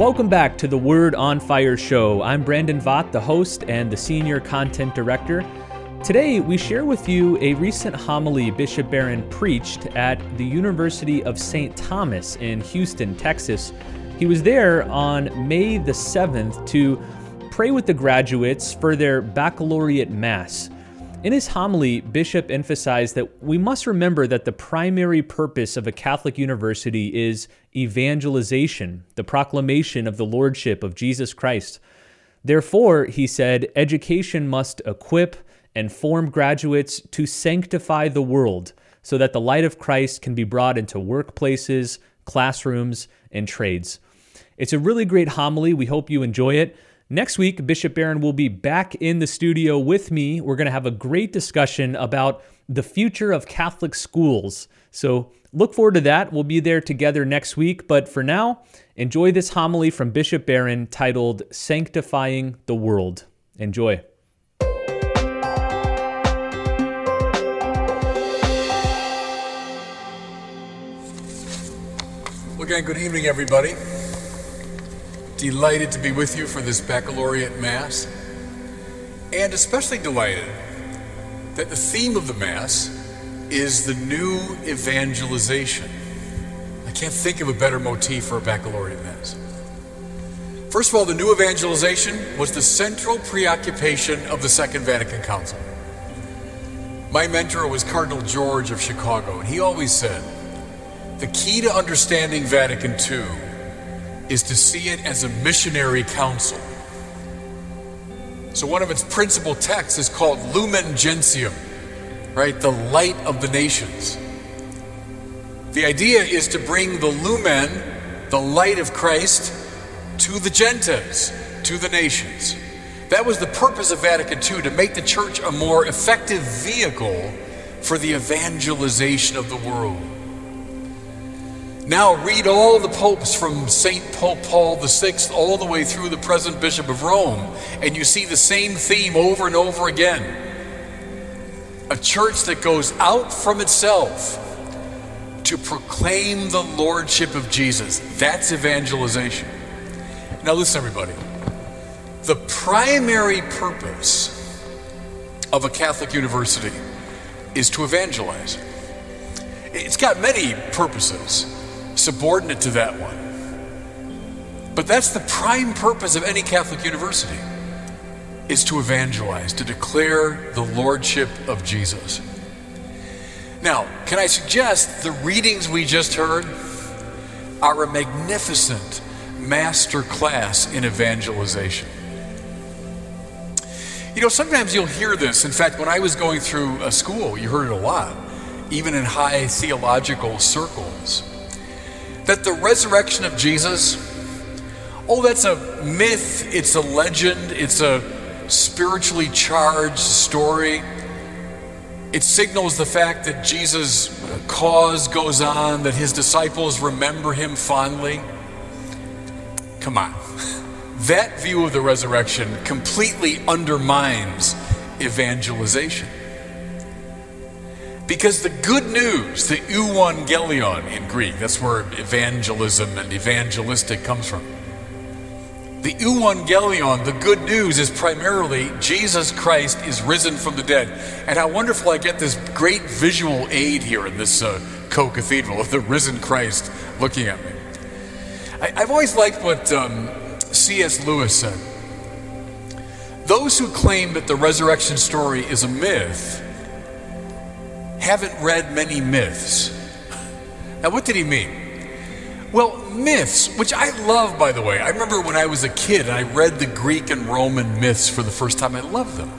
Welcome back to the Word on Fire show. I'm Brandon Vogt, the host and the senior content director. Today, we share with you a recent homily Bishop Barron preached at the University of St. Thomas in Houston, Texas. He was there on May the 7th to pray with the graduates for their baccalaureate mass. In his homily, Bishop emphasized that we must remember that the primary purpose of a Catholic university is evangelization, the proclamation of the Lordship of Jesus Christ. Therefore, he said, education must equip and form graduates to sanctify the world so that the light of Christ can be brought into workplaces, classrooms, and trades. It's a really great homily. We hope you enjoy it. Next week, Bishop Barron will be back in the studio with me. We're going to have a great discussion about the future of Catholic schools. So look forward to that. We'll be there together next week. But for now, enjoy this homily from Bishop Barron titled Sanctifying the World. Enjoy. Again, good evening, everybody. Delighted to be with you for this baccalaureate Mass, and especially delighted that the theme of the Mass is the new evangelization. I can't think of a better motif for a baccalaureate Mass. First of all, the new evangelization was the central preoccupation of the Second Vatican Council. My mentor was Cardinal George of Chicago, and he always said, the key to understanding Vatican II is to see it as a missionary council. So, one of its principal texts is called Lumen Gentium, right? The light of the nations. The idea is to bring the lumen, the light of Christ, to the Gentiles, to the nations. That was the purpose of Vatican II, to make the church a more effective vehicle for the evangelization of the world. Now read all the popes from St. Pope Paul VI all the way through the present Bishop of Rome, and you see the same theme over and over again. A church that goes out from itself to proclaim the Lordship of Jesus. That's evangelization. Now, listen, everybody. The primary purpose of a Catholic university is to evangelize. It's got many purposes subordinate to that one. But that's the prime purpose of any Catholic university is to evangelize, to declare the lordship of Jesus. Now, can I suggest the readings we just heard are a magnificent master class in evangelization. You know, sometimes you'll hear this. In fact, when I was going through a school, you heard it a lot, even in high theological circles that the resurrection of Jesus, oh, that's a myth, it's a legend, it's a spiritually charged story. It signals the fact that Jesus' cause goes on, that his disciples remember him fondly. Come on. That view of the resurrection completely undermines evangelization. Because the good news, the euangelion in Greek, that's where evangelism and evangelistic comes from. The euangelion, the good news, is primarily Jesus Christ is risen from the dead. And how wonderful I get this great visual aid here in this uh, co cathedral of the risen Christ looking at me. I, have always liked what um, C.S. Lewis said. Those who claim that the resurrection story is a myth haven't read many myths. Now, what did he mean? Well, myths, which I love, by the way. I remember when I was a kid and I read the Greek and Roman myths for the first time. I love them.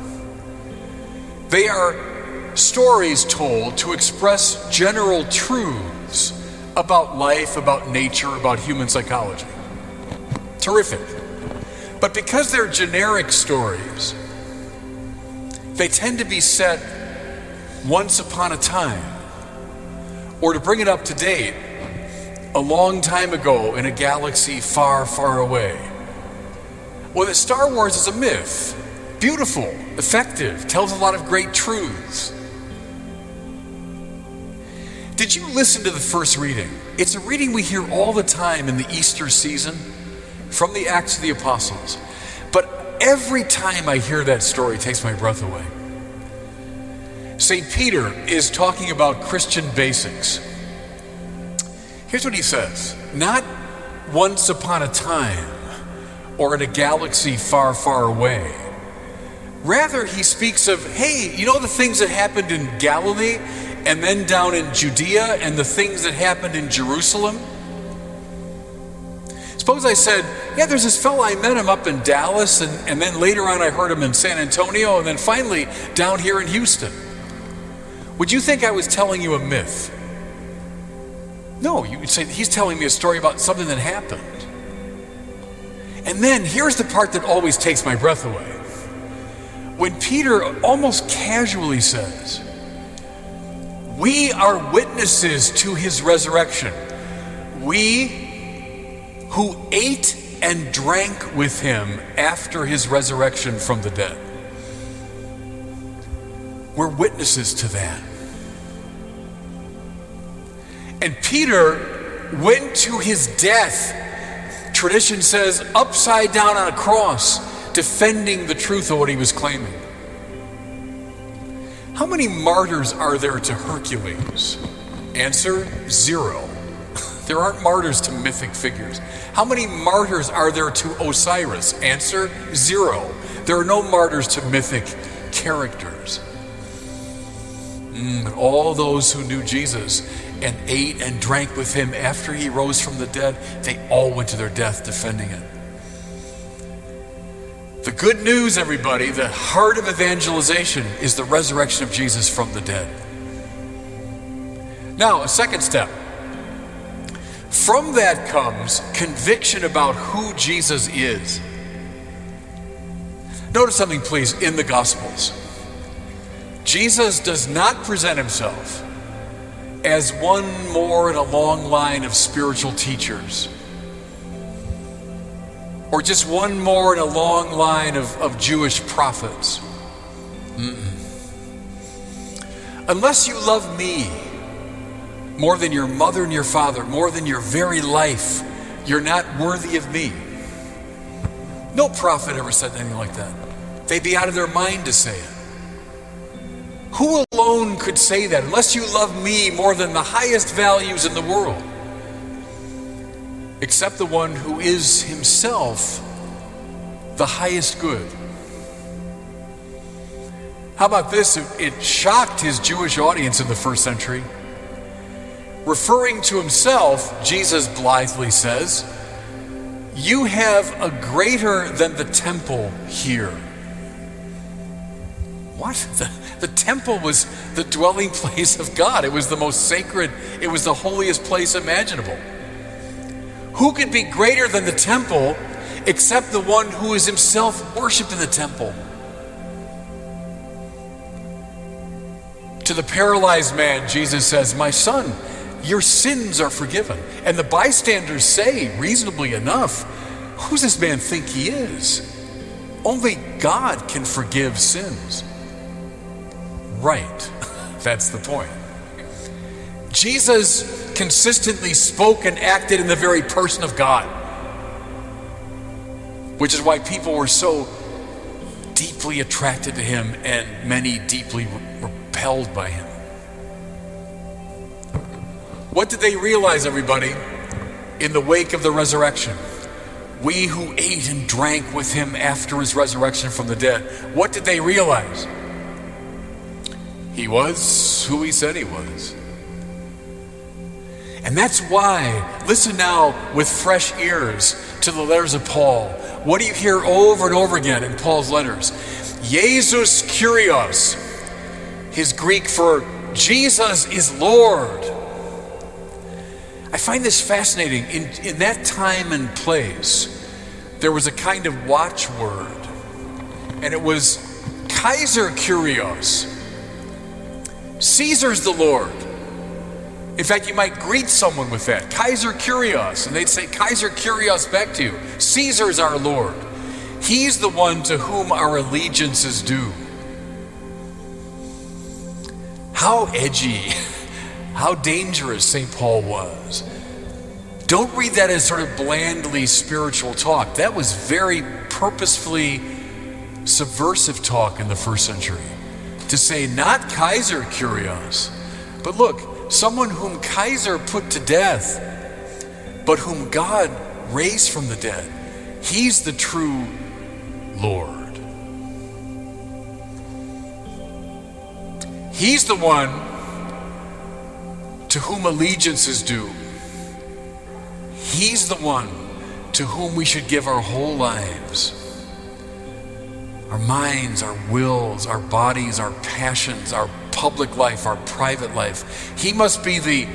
They are stories told to express general truths about life, about nature, about human psychology. Terrific. But because they're generic stories, they tend to be set once upon a time, or to bring it up to date, a long time ago in a galaxy far, far away. Well, that Star Wars is a myth. Beautiful, effective, tells a lot of great truths. Did you listen to the first reading? It's a reading we hear all the time in the Easter season. from the Acts of the Apostles. But every time I hear that story, it takes my breath away. St. Peter is talking about Christian basics. Here's what he says Not once upon a time or in a galaxy far, far away. Rather, he speaks of, hey, you know the things that happened in Galilee and then down in Judea and the things that happened in Jerusalem? Suppose I said, yeah, there's this fellow, I met him up in Dallas, and, and then later on I heard him in San Antonio, and then finally down here in Houston. Would you think I was telling you a myth? No, you would say, he's telling me a story about something that happened. And then here's the part that always takes my breath away. When Peter almost casually says, We are witnesses to his resurrection. We who ate and drank with him after his resurrection from the dead. We're witnesses to that. And Peter went to his death, tradition says, upside down on a cross, defending the truth of what he was claiming. How many martyrs are there to Hercules? Answer zero. There aren't martyrs to mythic figures. How many martyrs are there to Osiris? Answer zero. There are no martyrs to mythic characters. Mm, all those who knew Jesus and ate and drank with him after he rose from the dead, they all went to their death defending it. The good news, everybody, the heart of evangelization is the resurrection of Jesus from the dead. Now, a second step from that comes conviction about who Jesus is. Notice something, please, in the Gospels. Jesus does not present himself as one more in a long line of spiritual teachers, or just one more in a long line of, of Jewish prophets. Mm-mm. Unless you love me, more than your mother and your father, more than your very life. You're not worthy of me. No prophet ever said anything like that. They'd be out of their mind to say it. Who alone could say that unless you love me more than the highest values in the world? Except the one who is himself the highest good. How about this? It shocked his Jewish audience in the first century. Referring to himself, Jesus blithely says, You have a greater than the temple here. What? The, the temple was the dwelling place of God. It was the most sacred, it was the holiest place imaginable. Who could be greater than the temple except the one who is himself worshiped in the temple? To the paralyzed man, Jesus says, My son, your sins are forgiven. And the bystanders say, reasonably enough, Who's this man think he is? Only God can forgive sins. Right. That's the point. Jesus consistently spoke and acted in the very person of God, which is why people were so deeply attracted to him and many deeply repelled by him. What did they realize, everybody, in the wake of the resurrection? We who ate and drank with him after his resurrection from the dead, what did they realize? He was who he said he was. And that's why, listen now with fresh ears to the letters of Paul. What do you hear over and over again in Paul's letters? Jesus Kyrios, his Greek for Jesus is Lord. I find this fascinating. In, in that time and place, there was a kind of watchword, and it was Kaiser Kyrios. Caesar's the Lord. In fact, you might greet someone with that Kaiser Kyrios, and they'd say, Kaiser Kyrios back to you. Caesar's our Lord. He's the one to whom our allegiance is due. How edgy how dangerous St. Paul was. Don't read that as sort of blandly spiritual talk. That was very purposefully subversive talk in the first century. To say, not Kaiser Kyrios, but look, someone whom Kaiser put to death, but whom God raised from the dead. He's the true Lord. He's the one to whom allegiance is due. He's the one to whom we should give our whole lives our minds, our wills, our bodies, our passions, our public life, our private life. He must be the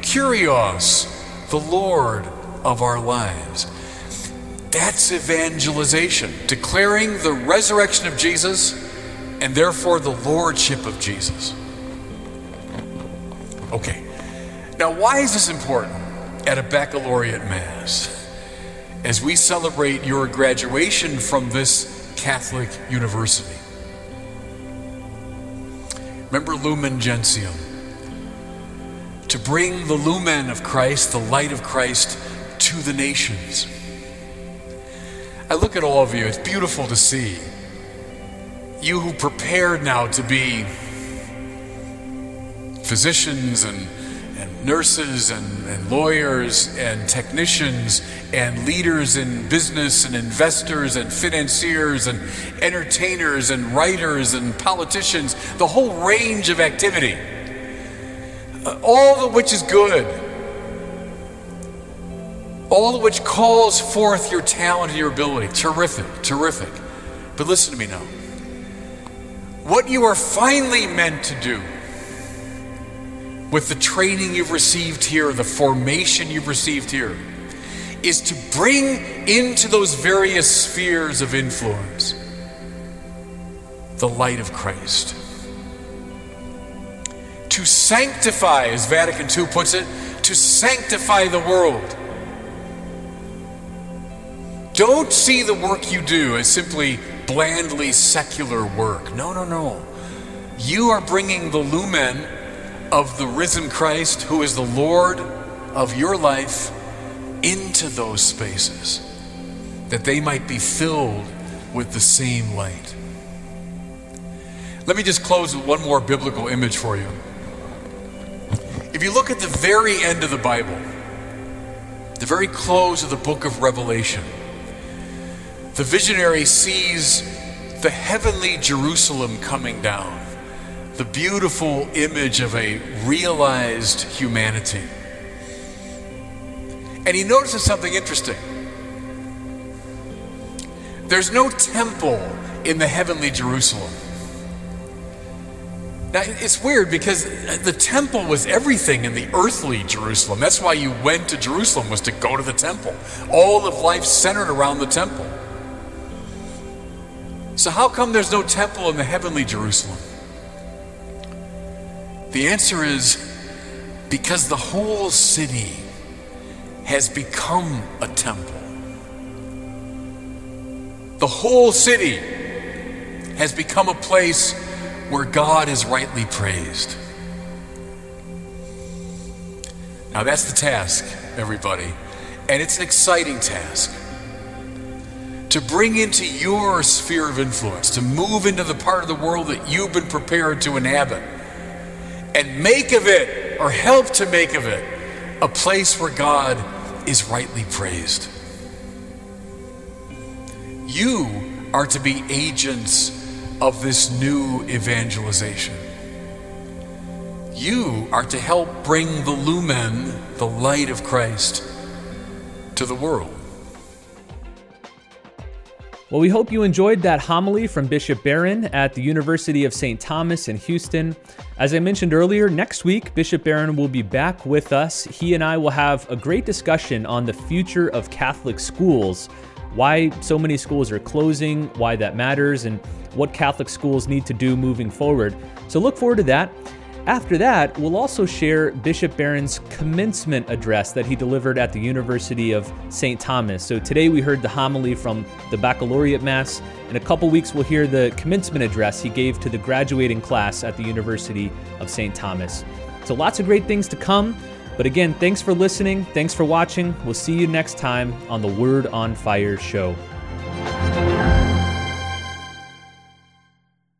Kyrios, the Lord of our lives. That's evangelization, declaring the resurrection of Jesus and therefore the lordship of Jesus. Okay, now why is this important at a baccalaureate mass? As we celebrate your graduation from this Catholic university. Remember Lumen Gentium. To bring the lumen of Christ, the light of Christ, to the nations. I look at all of you, it's beautiful to see. You who prepared now to be physicians and, nurses and, and lawyers and technicians and leaders in business and investors and financiers and entertainers and writers and politicians, the whole range of activity, uh, all of which is good, all of which calls forth your talent and your ability. Terrific, terrific. But listen to me now. What you are finally meant to do with the training you've received here, the formation you've received here, is to bring into those various spheres of influence the light of Christ. To sanctify, as Vatican II puts it, to sanctify the world. Don't see the work you do as simply blandly secular work. No, no, no. You are bringing the lumen of the risen Christ, who is the Lord of your life, into those spaces that they might be filled with the same light. Let me just close with one more biblical image for you. If you look at the very end of the Bible, the very close of the book of Revelation, the visionary sees the heavenly Jerusalem coming down, the beautiful image of a realized humanity. And he notices something interesting. There's no temple in the heavenly Jerusalem. Now, it's weird because the temple was everything in the earthly Jerusalem. That's why you went to Jerusalem was to go to the temple. All of life centered around the temple. So how come there's no temple in the heavenly Jerusalem? The answer is because the whole city has become a temple. The whole city has become a place where God is rightly praised. Now, that's the task, everybody. And it's an exciting task. To bring into your sphere of influence, to move into the part of the world that you've been prepared to inhabit, and make of it, or help to make of it, a place where God is rightly praised. You are to be agents of this new evangelization. You are to help bring the lumen, the light of Christ, to the world. Well, we hope you enjoyed that homily from Bishop Barron at the University of St. Thomas in Houston. As I mentioned earlier, next week, Bishop Barron will be back with us. He and I will have a great discussion on the future of Catholic schools, why so many schools are closing, why that matters, and what Catholic schools need to do moving forward. So look forward to that. After that, we'll also share Bishop Barron's commencement address that he delivered at the University of St. Thomas. So today we heard the homily from the baccalaureate mass. In a couple weeks, we'll hear the commencement address he gave to the graduating class at the University of St. Thomas. So lots of great things to come. But again, thanks for listening. Thanks for watching. We'll see you next time on the Word on Fire show.